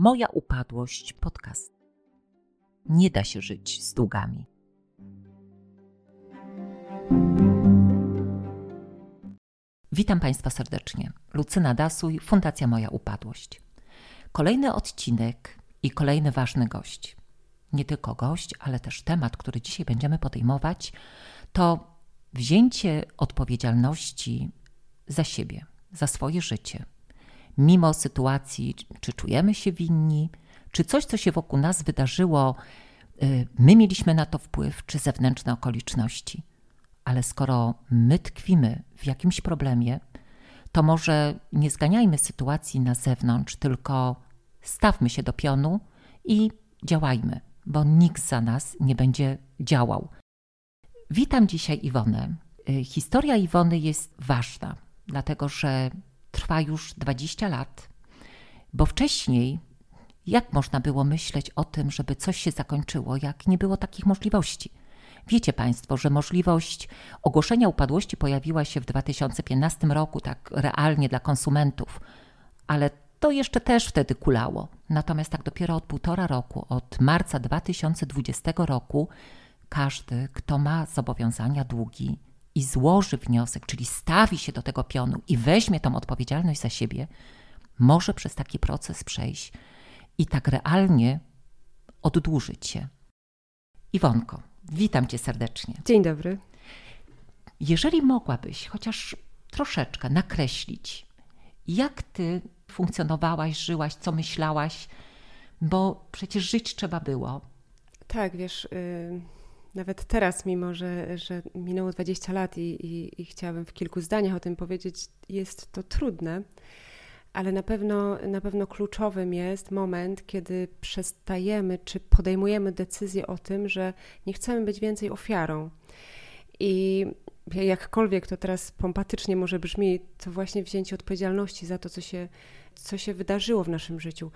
Moja upadłość podcast. Nie da się żyć z długami. Witam Państwa serdecznie. Lucyna Dasuj, Fundacja Moja Upadłość. Kolejny odcinek i kolejny ważny gość. Nie tylko gość, ale też temat, który dzisiaj będziemy podejmować, to wzięcie odpowiedzialności za siebie, za swoje życie. Mimo sytuacji, czy czujemy się winni, czy coś, co się wokół nas wydarzyło, y, my mieliśmy na to wpływ, czy zewnętrzne okoliczności. Ale skoro my tkwimy w jakimś problemie, to może nie zganiajmy sytuacji na zewnątrz, tylko stawmy się do pionu i działajmy, bo nikt za nas nie będzie działał. Witam dzisiaj Iwonę. Y, historia Iwony jest ważna, dlatego że trwa już 20 lat, bo wcześniej jak można było myśleć o tym, żeby coś się zakończyło, jak nie było takich możliwości? Wiecie Państwo, że możliwość ogłoszenia upadłości pojawiła się w 2015 roku, tak realnie dla konsumentów, ale to jeszcze też wtedy kulało. Natomiast tak dopiero od półtora roku, od marca 2020 roku, każdy, kto ma zobowiązania, długi i złoży wniosek, czyli stawi się do tego pionu i weźmie tą odpowiedzialność za siebie, może przez taki proces przejść i tak realnie oddłużyć się. Iwonko, witam cię serdecznie. Dzień dobry. Jeżeli mogłabyś chociaż troszeczkę nakreślić, jak ty funkcjonowałaś, żyłaś, co myślałaś, bo przecież żyć trzeba było. Tak, wiesz, yy, nawet teraz, mimo że, że minęło 20 lat i, i, i chciałabym w kilku zdaniach o tym powiedzieć, jest to trudne ale na pewno, na pewno kluczowym jest moment, kiedy przestajemy czy podejmujemy decyzję o tym, że nie chcemy być więcej ofiarą. I jakkolwiek to teraz pompatycznie może brzmi, to właśnie wzięcie odpowiedzialności za to, co się, co się wydarzyło w naszym życiu.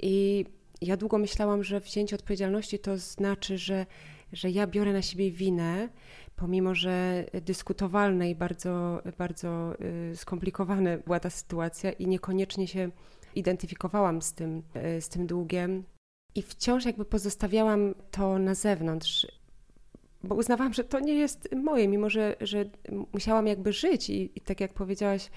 I ja długo myślałam, że wzięcie odpowiedzialności to znaczy, że, że ja biorę na siebie winę, pomimo że dyskutowalna i bardzo, bardzo y, skomplikowana była ta sytuacja i niekoniecznie się identyfikowałam z tym, y, z tym długiem. I wciąż jakby pozostawiałam to na zewnątrz, bo uznawałam, że to nie jest moje, mimo że, że musiałam jakby żyć i, i tak jak powiedziałaś,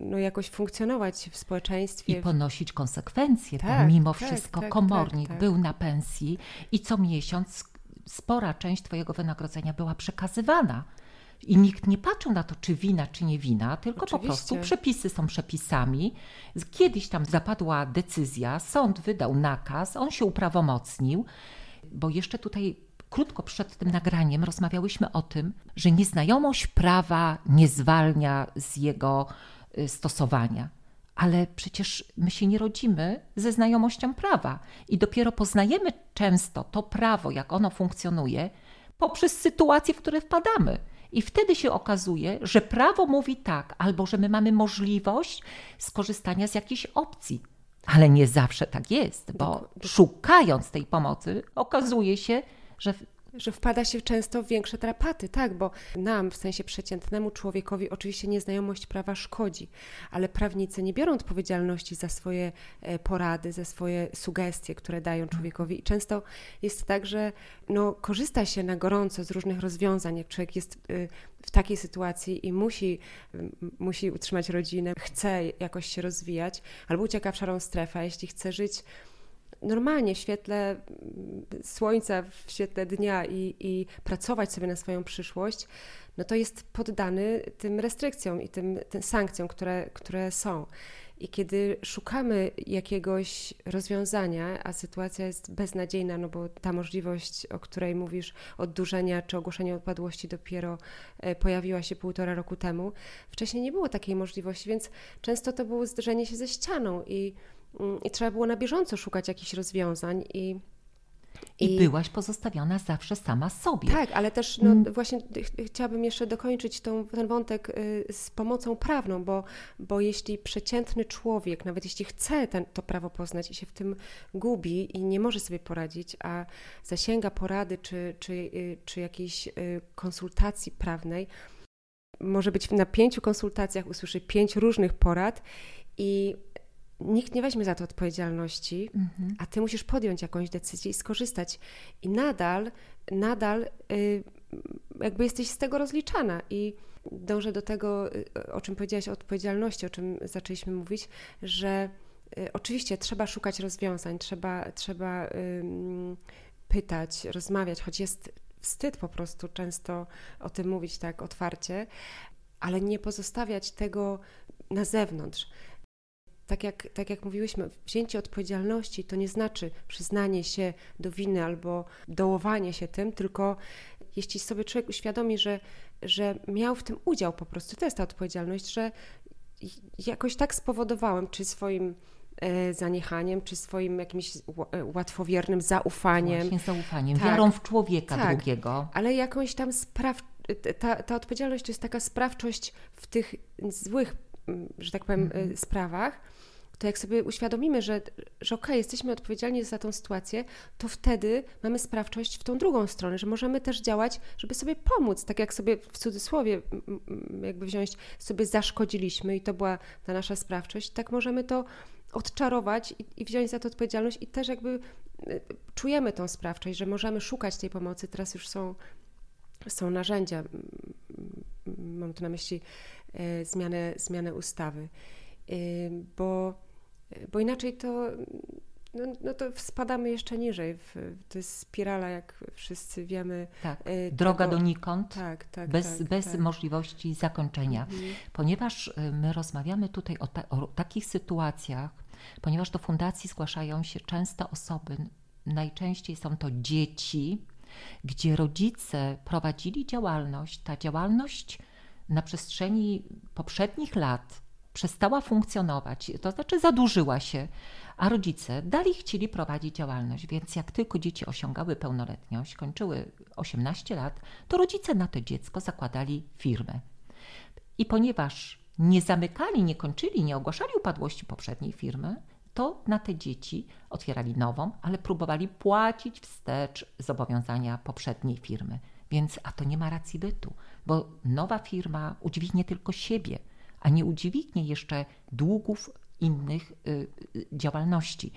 no jakoś funkcjonować w społeczeństwie. I ponosić konsekwencje, tak, bo mimo tak, wszystko tak, komornik tak, tak. był na pensji i co miesiąc spora część Twojego wynagrodzenia była przekazywana. I nikt nie patrzył na to, czy wina, czy nie wina, tylko Oczywiście. po prostu przepisy są przepisami. Kiedyś tam zapadła decyzja, sąd wydał nakaz, on się uprawomocnił, bo jeszcze tutaj krótko przed tym nagraniem rozmawiałyśmy o tym, że nieznajomość prawa nie zwalnia z jego y, stosowania ale przecież my się nie rodzimy ze znajomością prawa i dopiero poznajemy często to prawo, jak ono funkcjonuje, poprzez sytuacje, w które wpadamy. I wtedy się okazuje, że prawo mówi tak, albo że my mamy możliwość skorzystania z jakiejś opcji. Ale nie zawsze tak jest, bo szukając tej pomocy, okazuje się, że że wpada się często w większe tarapaty, tak, bo nam, w sensie przeciętnemu człowiekowi, oczywiście nieznajomość prawa szkodzi, ale prawnicy nie biorą odpowiedzialności za swoje e, porady, za swoje sugestie, które dają człowiekowi. I często jest tak, że no, korzysta się na gorąco z różnych rozwiązań, jak człowiek jest y, w takiej sytuacji i musi, musi utrzymać rodzinę, chce jakoś się rozwijać, albo ucieka w szarą strefę, jeśli chce żyć normalnie w świetle mm, słońca, w świetle dnia i, i pracować sobie na swoją przyszłość, no to jest poddany tym restrykcjom i tym, tym sankcjom, które, które są. I kiedy szukamy jakiegoś rozwiązania, a sytuacja jest beznadziejna, no bo ta możliwość, o której mówisz, oddłużenia czy ogłoszenia odpadłości dopiero e, pojawiła się półtora roku temu, wcześniej nie było takiej możliwości, więc często to było zderzenie się ze ścianą i i trzeba było na bieżąco szukać jakichś rozwiązań i i, I, byłaś pozostawiona zawsze sama sobie. Tak, ale też no, mm. właśnie chciałabym jeszcze dokończyć tą, ten wątek y, z pomocą prawną, bo, bo jeśli przeciętny człowiek, nawet jeśli chce ten, to prawo poznać i się w tym gubi i nie może sobie poradzić, a zasięga porady czy, czy, y, czy jakiejś y, konsultacji prawnej, może być na pięciu konsultacjach, usłyszy pięć różnych porad i nikt nie weźmie za to odpowiedzialności, mhm. a ty musisz podjąć jakąś decyzję i skorzystać. I nadal, nadal y, jakby jesteś z tego rozliczana. I dążę do tego, y, o czym powiedziałaś, o odpowiedzialności, o czym zaczęliśmy mówić, że y, oczywiście trzeba szukać rozwiązań, trzeba, trzeba pytać, rozmawiać, choć jest wstyd po prostu często o tym mówić tak otwarcie, ale nie pozostawiać tego na zewnątrz. Tak jak, tak jak mówiłyśmy, wzięcie odpowiedzialności to nie znaczy przyznanie się do winy albo dołowanie się tym, tylko jeśli sobie człowiek uświadomi, że, że miał w tym udział po prostu, to jest ta odpowiedzialność, że jakoś tak spowodowałem, czy swoim e, zaniechaniem, czy swoim jakimś e, łatwowiernym zaufaniem. Właśnie zaufaniem, tak, wiarą w człowieka tak, drugiego. Ale jakąś tam spraw... Ta, ta odpowiedzialność to jest taka sprawczość w tych złych, że tak powiem, mm -hmm. sprawach, to jak sobie uświadomimy, że, że okej, okay, jesteśmy odpowiedzialni za tą sytuację, to wtedy mamy sprawczość w tą drugą stronę, że możemy też działać, żeby sobie pomóc, tak jak sobie w cudzysłowie jakby wziąć, sobie zaszkodziliśmy i to była ta nasza sprawczość, tak możemy to odczarować i, i wziąć za to odpowiedzialność i też jakby y, czujemy tą sprawczość, że możemy szukać tej pomocy. Teraz już są, są narzędzia, mam tu na myśli e, zmianę, zmianę ustawy, y, bo bo inaczej to, no, no to spadamy jeszcze niżej. W, to jest spirala, jak wszyscy wiemy. Tak, droga tego. donikąd, tak, tak, bez, tak, bez tak. możliwości zakończenia. Mhm. Ponieważ y, my rozmawiamy tutaj o, ta, o takich sytuacjach, ponieważ do fundacji zgłaszają się często osoby, najczęściej są to dzieci, gdzie rodzice prowadzili działalność. Ta działalność na przestrzeni poprzednich lat przestała funkcjonować, to znaczy zadłużyła się, a rodzice dalej chcieli prowadzić działalność, więc jak tylko dzieci osiągały pełnoletność, kończyły 18 lat, to rodzice na to dziecko zakładali firmę. I ponieważ nie zamykali, nie kończyli, nie ogłaszali upadłości poprzedniej firmy, to na te dzieci otwierali nową, ale próbowali płacić wstecz zobowiązania poprzedniej firmy. Więc, a to nie ma racji bytu, bo nowa firma udźwignie tylko siebie, a nie udźwignie jeszcze długów innych y, y, działalności.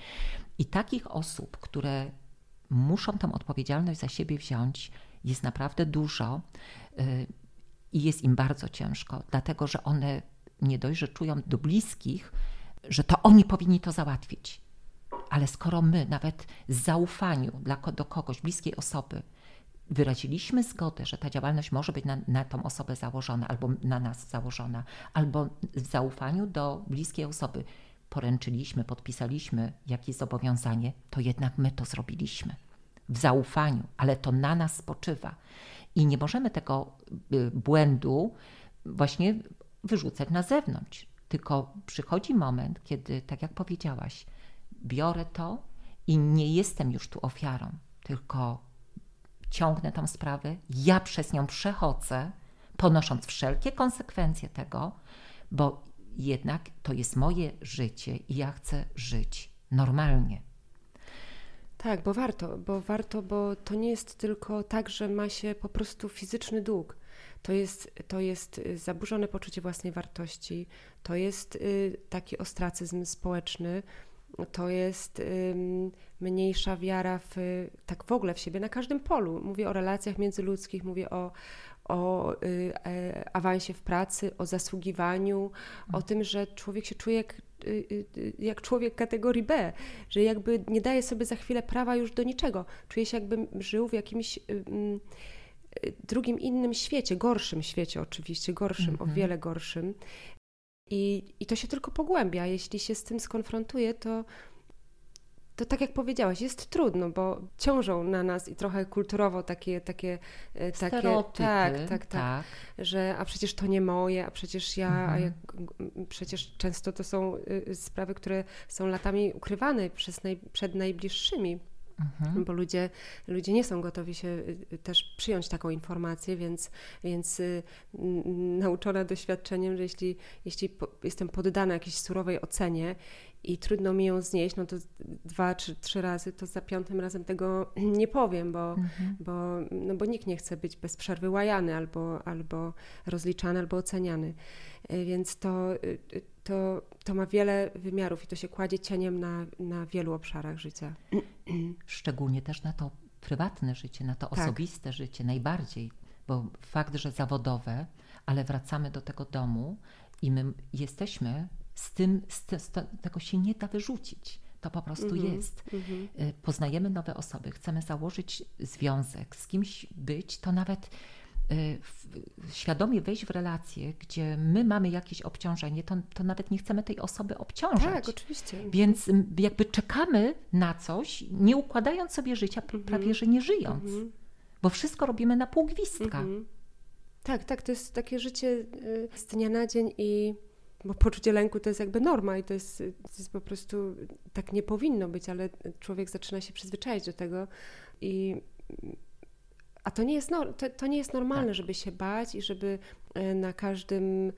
I takich osób, które muszą tę odpowiedzialność za siebie wziąć, jest naprawdę dużo y, i jest im bardzo ciężko, dlatego że one nie dość, że czują do bliskich, że to oni powinni to załatwić. Ale skoro my, nawet z zaufaniu dla, do kogoś, bliskiej osoby, wyraziliśmy zgodę, że ta działalność może być na, na tą osobę założona albo na nas założona, albo w zaufaniu do bliskiej osoby poręczyliśmy, podpisaliśmy jakieś zobowiązanie, to jednak my to zrobiliśmy. W zaufaniu, ale to na nas spoczywa. I nie możemy tego y, błędu właśnie wyrzucać na zewnątrz. Tylko przychodzi moment, kiedy, tak jak powiedziałaś, biorę to i nie jestem już tu ofiarą, tylko ciągnę tą sprawę, ja przez nią przechodzę, ponosząc wszelkie konsekwencje tego, bo jednak to jest moje życie i ja chcę żyć normalnie. Tak, bo warto, bo warto, bo to nie jest tylko tak, że ma się po prostu fizyczny dług. To jest, to jest y, zaburzone poczucie własnej wartości, to jest y, taki ostracyzm społeczny, to jest mniejsza wiara w, tak w ogóle w siebie na każdym polu. Mówię o relacjach międzyludzkich, mówię o, o y, e, awansie w pracy, o zasługiwaniu, o tym, że człowiek się czuje jak, y, y, jak człowiek kategorii B, że jakby nie daje sobie za chwilę prawa już do niczego. Czuje się jakby żył w jakimś drugim innym świecie, gorszym świecie oczywiście, gorszym, mm -hmm. o mhm. wiele gorszym. I, I to się tylko pogłębia. Jeśli się z tym skonfrontuje, to, to tak jak powiedziałaś, jest trudno, bo ciążą na nas i trochę kulturowo takie, takie, e, takie tak, tak, tak, tak, że a przecież to nie moje, a przecież ja, mhm. a jak, przecież często to są y, sprawy, które są latami ukrywane przez naj, przed najbliższymi. Mhm. Bo ludzie, ludzie nie są gotowi się y, też przyjąć taką informację, więc, więc y, nauczona doświadczeniem, że jeśli, jeśli jestem poddana jakiejś surowej ocenie i trudno mi ją znieść, no to dwa czy trzy razy, to za piątym razem tego nie powiem, bo, mhm. bo, no bo nikt nie chce być bez przerwy łajany albo, albo rozliczany, albo oceniany. Y, więc to, y, to, to ma wiele wymiarów i to się kładzie cieniem na, na wielu obszarach życia. Szczególnie też na to prywatne życie, na to tak. osobiste życie najbardziej, bo fakt, że zawodowe, ale wracamy do tego domu i my jesteśmy z tym, z, te, z tego się nie da wyrzucić. To po prostu mm -hmm, jest. Mm -hmm. Poznajemy nowe osoby, chcemy założyć związek, z kimś być, to nawet y, świadomie wejść w relację, gdzie my mamy jakieś obciążenie, to, to nawet nie chcemy tej osoby obciążać. Tak, oczywiście. Więc jakby czekamy na coś, nie układając sobie życia, mm -hmm. prawie że nie żyjąc. Mhm. Bo wszystko robimy na pół gwizdka. Mhm. Tak, tak, to jest takie życie y, z dnia na dzień i bo poczucie lęku to jest jakby norma i to jest, to jest po prostu tak nie powinno być, ale człowiek zaczyna się przyzwyczaić do tego i a to nie jest, no, to, to nie jest normalne, tak. żeby się bać i żeby e, na każdym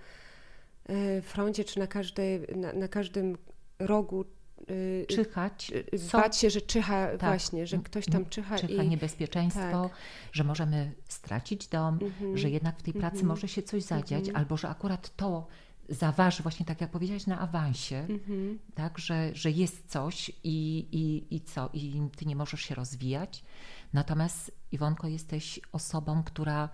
e, froncie czy na, każdej, na, na każdym rogu e, czyhać. Bać się, że czyha tak. właśnie, że ktoś tam czyha. Czyha i... niebezpieczeństwo, tak. że możemy stracić dom, mhm. że jednak w tej pracy mhm. może się coś zadziać, mhm. albo że akurat to zaważy właśnie tak jak powiedziałaś na awansie, mhm. tak, że, że jest coś i, i, i co, i ty nie możesz się rozwijać. Natomiast Iwonko jesteś osobą, która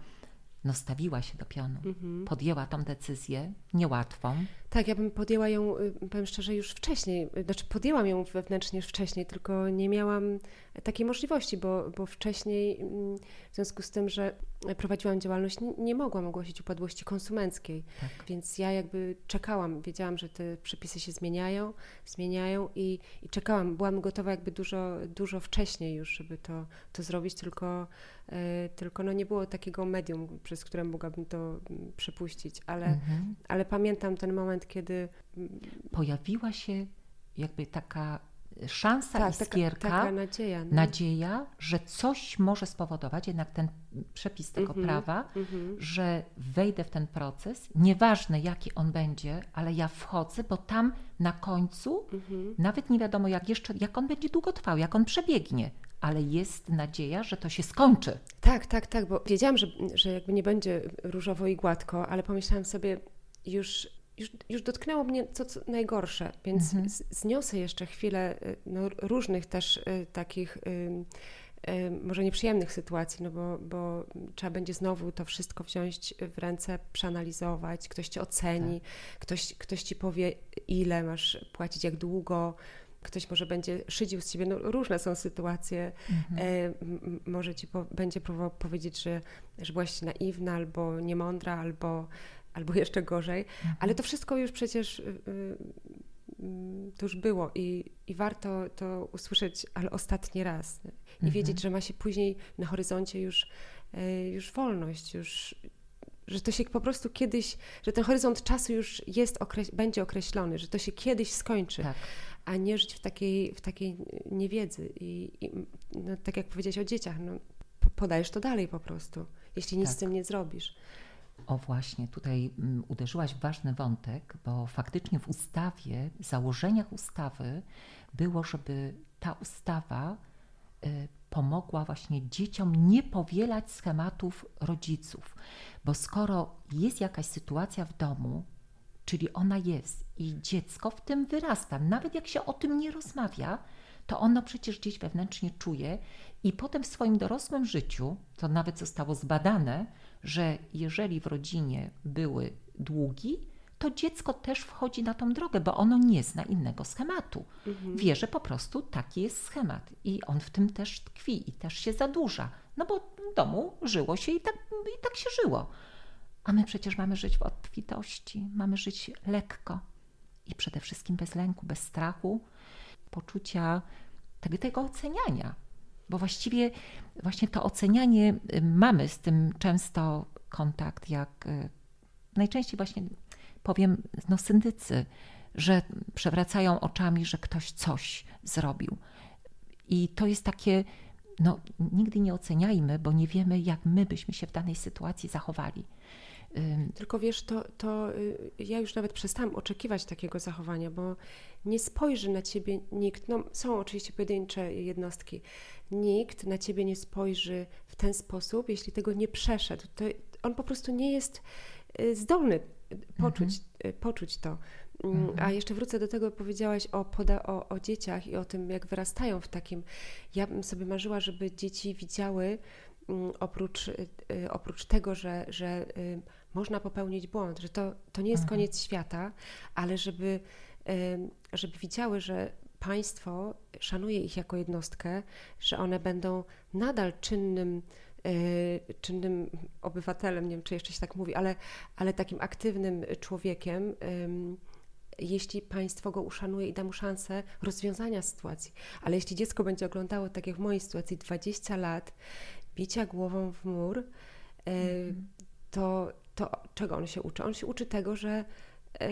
no, stawiła się do pionu, mhm. podjęła tą decyzję niełatwą. Tak, ja bym podjęła ją, y, powiem szczerze, już wcześniej. Znaczy, podjęłam ją wewnętrznie już wcześniej, tylko nie miałam takiej możliwości, bo, bo wcześniej, mm, w związku z tym, że prowadziłam działalność, nie mogłam ogłosić upadłości konsumenckiej. Tak. Więc ja jakby czekałam, wiedziałam, że te przepisy się zmieniają, zmieniają i, i czekałam. Byłam gotowa jakby dużo, dużo wcześniej już, żeby to, to zrobić, tylko, e, tylko no nie było takiego medium, przez które mogłabym to mm, przepuścić. Ale, mhm. ale pamiętam ten moment, kiedy... Pojawiła się jakby taka szansa, tak, iskierka, taka, taka nadzieja, no. nadzieja, że coś może spowodować, jednak ten przepis tego mm -hmm, prawa, mm -hmm. że wejdę w ten proces, nieważne jaki on będzie, ale ja wchodzę, bo tam na końcu mm -hmm. nawet nie wiadomo jak jeszcze, jak on będzie długo trwał, jak on przebiegnie, ale jest nadzieja, że to się skończy. Tak, tak, tak, bo wiedziałam, że, że jakby nie będzie różowo i gładko, ale pomyślałam sobie już już, już dotknęło mnie co, co najgorsze, więc mhm. zniosę jeszcze chwilę y, no, różnych też y, takich y, y, może nieprzyjemnych sytuacji, no bo, bo trzeba będzie znowu to wszystko wziąć w ręce, przeanalizować, ktoś cię oceni, tak. ktoś, ktoś ci powie, ile masz płacić, jak długo. Ktoś może będzie szydził z ciebie, no różne są sytuacje. Mhm. E, może ci po, będzie próbował powiedzieć, że, że byłaś naiwna, albo niemądra, albo albo jeszcze gorzej, mhm. ale to wszystko już przecież y, y, y, to już było i, i warto to usłyszeć, ale ostatni raz i mhm. wiedzieć, że ma się później na horyzoncie już, już wolność, już, że to się po prostu kiedyś, że ten horyzont czasu już jest, będzie określony, że to się kiedyś skończy, tak. a nie żyć w takiej, w takiej niewiedzy. I, i no, tak jak powiedziałeś o dzieciach, no, podajesz to dalej po prostu, jeśli nic tak. z tym nie zrobisz. O właśnie, tutaj mm, uderzyłaś w ważny wątek, bo faktycznie w ustawie, w założeniach ustawy było, żeby ta ustawa y, pomogła właśnie dzieciom nie powielać schematów rodziców, bo skoro jest jakaś sytuacja w domu, czyli ona jest i dziecko w tym wyrasta, nawet jak się o tym nie rozmawia, to ono przecież gdzieś wewnętrznie czuje i potem w swoim dorosłym życiu, to nawet zostało zbadane, że jeżeli w rodzinie były długi, to dziecko też wchodzi na tą drogę, bo ono nie zna innego schematu. Mhm. Wie, że po prostu taki jest schemat i on w tym też tkwi i też się zadłuża. No bo w domu żyło się i tak, i tak się żyło. A my przecież mamy żyć w obfitości, mamy żyć lekko i przede wszystkim bez lęku, bez strachu, poczucia tego, oceniania bo właściwie właśnie to ocenianie y, mamy z tym często kontakt, jak y, najczęściej właśnie powiem, no syndycy, że przewracają oczami, że ktoś coś zrobił. I to jest takie, no nigdy nie oceniajmy, bo nie wiemy, jak my byśmy się w danej sytuacji zachowali. Tylko wiesz, to, to y, ja już nawet przestałam oczekiwać takiego zachowania, bo nie spojrzy na ciebie nikt. No, są oczywiście pojedyncze jednostki. Nikt na ciebie nie spojrzy w ten sposób, jeśli tego nie przeszedł. To on po prostu nie jest y, zdolny poczuć, mhm. poczuć to. Mm, mhm. A jeszcze wrócę do tego, powiedziałaś o, poda- o, o dzieciach i o tym, jak wyrastają w takim. Ja bym sobie marzyła, żeby dzieci widziały, mm, oprócz, y, y, oprócz tego, że, że y, można popełnić błąd, że to, to nie jest mhm. koniec świata, ale żeby, żeby widziały, że państwo szanuje ich jako jednostkę, że one będą nadal czynnym czynnym obywatelem, nie wiem czy jeszcze się tak mówi, ale, ale takim aktywnym człowiekiem, jeśli państwo go uszanuje i da mu szansę rozwiązania sytuacji. Ale jeśli dziecko będzie oglądało, tak jak w mojej sytuacji, 20 lat bicia głową w mur, mm. to, to czego on się uczy? On się uczy tego, że, e,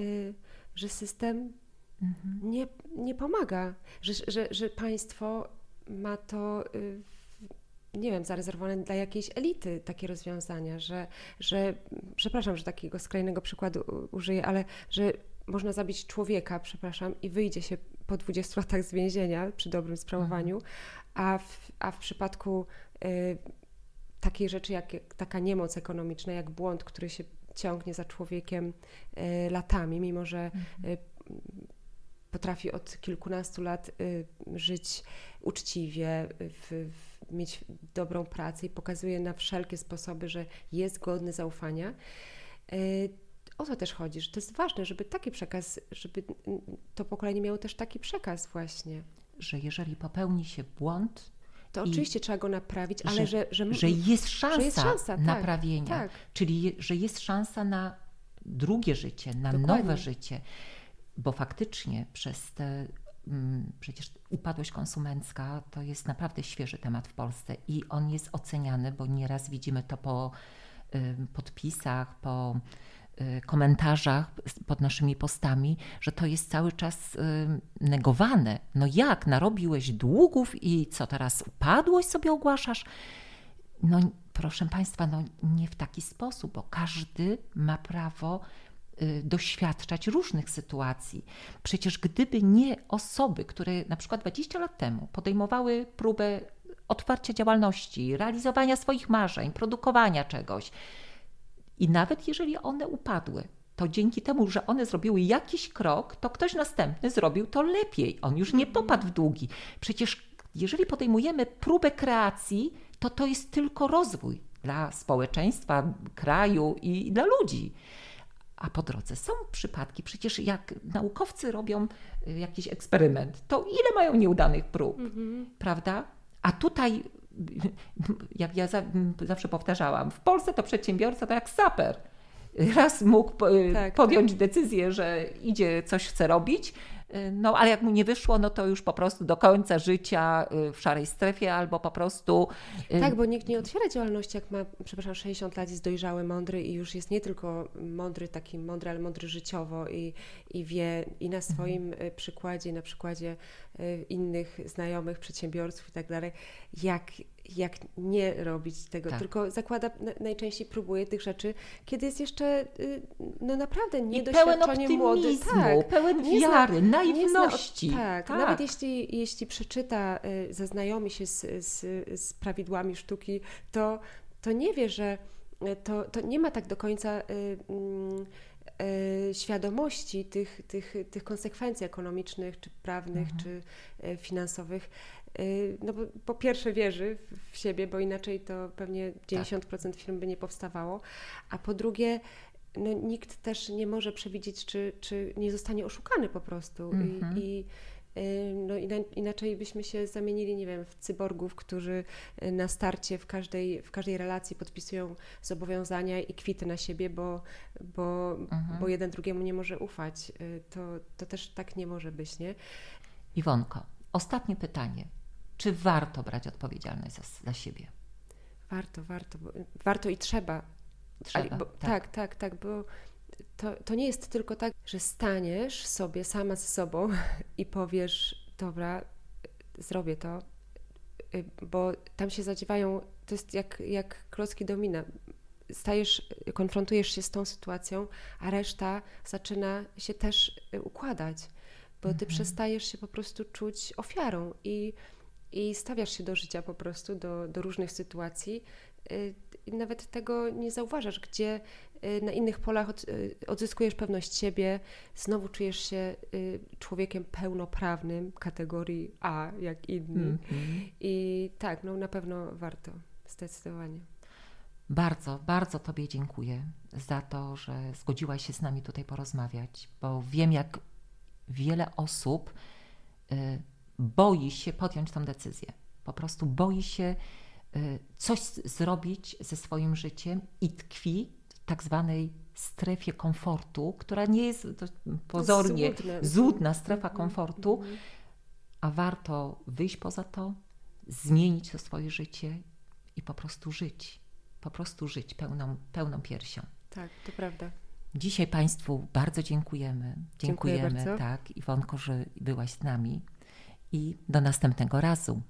że system mm-hmm. nie, nie pomaga, że, że, że państwo ma to y, nie wiem, zarezerwowane dla jakiejś elity takie rozwiązania, że, że przepraszam, że takiego skrajnego przykładu użyję, ale że można zabić człowieka, przepraszam, i wyjdzie się po 20 latach z więzienia przy dobrym sprawowaniu, mhm. a, w, a w przypadku y, takiej rzeczy jak, taka niemoc ekonomiczna, jak błąd, który się ciągnie za człowiekiem y, latami, mimo że mhm. y, potrafi od kilkunastu lat y, żyć uczciwie, w, w, mieć dobrą pracę i pokazuje na wszelkie sposoby, że jest godny zaufania o to też chodzi, że to jest ważne, żeby taki przekaz, żeby to pokolenie miało też taki przekaz właśnie. Że jeżeli popełni się błąd, to oczywiście trzeba go naprawić, ale że, że, że, jest szansa, że jest szansa tak, naprawienia, tak. czyli że jest szansa na drugie życie, na Dokładnie. nowe życie, bo faktycznie przez te mm, przecież upadłość konsumencka to jest naprawdę świeży temat w Polsce i on jest oceniany, bo nieraz widzimy to po podpisach, po komentarzach pod naszymi postami, że to jest cały czas y, negowane. No jak, narobiłeś długów i co teraz, upadłość sobie ogłaszasz? No proszę Państwa, no nie w taki sposób, bo każdy ma prawo y, doświadczać różnych sytuacji. Przecież gdyby nie osoby, które na przykład 20 lat temu podejmowały próbę otwarcia działalności, realizowania swoich marzeń, produkowania czegoś, i nawet jeżeli one upadły, to dzięki temu, że one zrobiły jakiś krok, to ktoś następny zrobił to lepiej. On już nie mhm. popadł w długi. Przecież jeżeli podejmujemy próbę kreacji, to to jest tylko rozwój dla społeczeństwa, kraju i dla ludzi. A po drodze są przypadki, przecież jak naukowcy robią y, jakiś eksperyment, to ile mają nieudanych prób, mhm. prawda? A tutaj jak ja zawsze powtarzałam, w Polsce to przedsiębiorca to jak saper. Raz mógł tak, podjąć tak. decyzję, że idzie, coś chce robić, no ale jak mu nie wyszło, no to już po prostu do końca życia y, w szarej strefie albo po prostu. Y, tak, bo nikt nie otwiera działalności, jak ma, przepraszam, 60 lat, jest dojrzały, mądry i już jest nie tylko mądry, taki mądry, ale mądry życiowo i, i wie i na mhm. swoim mhm. przykładzie, na przykładzie innych znajomych, przedsiębiorców i tak dalej, jak jak nie robić tego, tak. tylko zakłada, najczęściej próbuje tych rzeczy, kiedy jest jeszcze y, no naprawdę niedoświadczenie młody. Tak, pełen wiary, zna, naiwności. Zna, tak, tak, nawet jeśli, jeśli przeczyta, y, zaznajomi się z, z, z prawidłami sztuki, to, to nie wie, że y, to, to nie ma tak do końca mm, świadomości tych, tych, tych konsekwencji ekonomicznych, czy prawnych, mhm. czy finansowych, Y, no bo po pierwsze wierzy w siebie, bo inaczej to pewnie 90% tak. firm by nie powstawało, a po drugie no, nikt też nie może przewidzieć, czy, czy nie zostanie oszukany po prostu. Mm -hmm. I, mhm. i y, no inaczej byśmy się zamienili, nie wiem, w cyborgów, którzy y, na starcie w każdej, w każdej relacji podpisują zobowiązania i kwity na siebie, bo, bo, mhm. bo jeden drugiemu nie może ufać. To, to też tak nie może być, nie? Iwonko, ostatnie pytanie. Czy warto brać odpowiedzialność za, za siebie? Warto, warto, warto i trzeba. Trzeba, bo, tak. tak, tak, tak, bo to, to nie jest tylko tak, że staniesz sobie sama ze sobą i powiesz, dobra, zrobię to, bo tam się zadziewają, to jest jak, jak klocki domina. Stajesz, konfrontujesz się z tą sytuacją, a reszta zaczyna się też układać, bo ty mhm. przestajesz się po prostu czuć ofiarą i i stawiasz się do życia po prostu, do, do różnych sytuacji y, i nawet tego nie zauważasz, gdzie, y, na innych polach od, y, odzyskujesz pewność siebie, znowu czujesz się y, człowiekiem pełnoprawnym kategorii A, jak inni. Mm -hmm. I tak, no na pewno warto, zdecydowanie. Bardzo, bardzo Tobie dziękuję za to, że zgodziłaś się z nami tutaj porozmawiać, bo wiem, jak wiele osób y, boi się podjąć tą decyzję. Po prostu boi się y, coś zrobić ze swoim życiem i tkwi w tak zwanej strefie komfortu, która nie jest pozornie złudna strefa mhm, komfortu, mhm. a warto wyjść poza to, zmienić to swoje życie i po prostu żyć. Po prostu żyć pełną, pełną piersią. Tak, to prawda. Dzisiaj Państwu bardzo dziękujemy. Dziękujemy, Dziękuję bardzo. tak, Iwonko, że byłaś z nami i do następnego razu.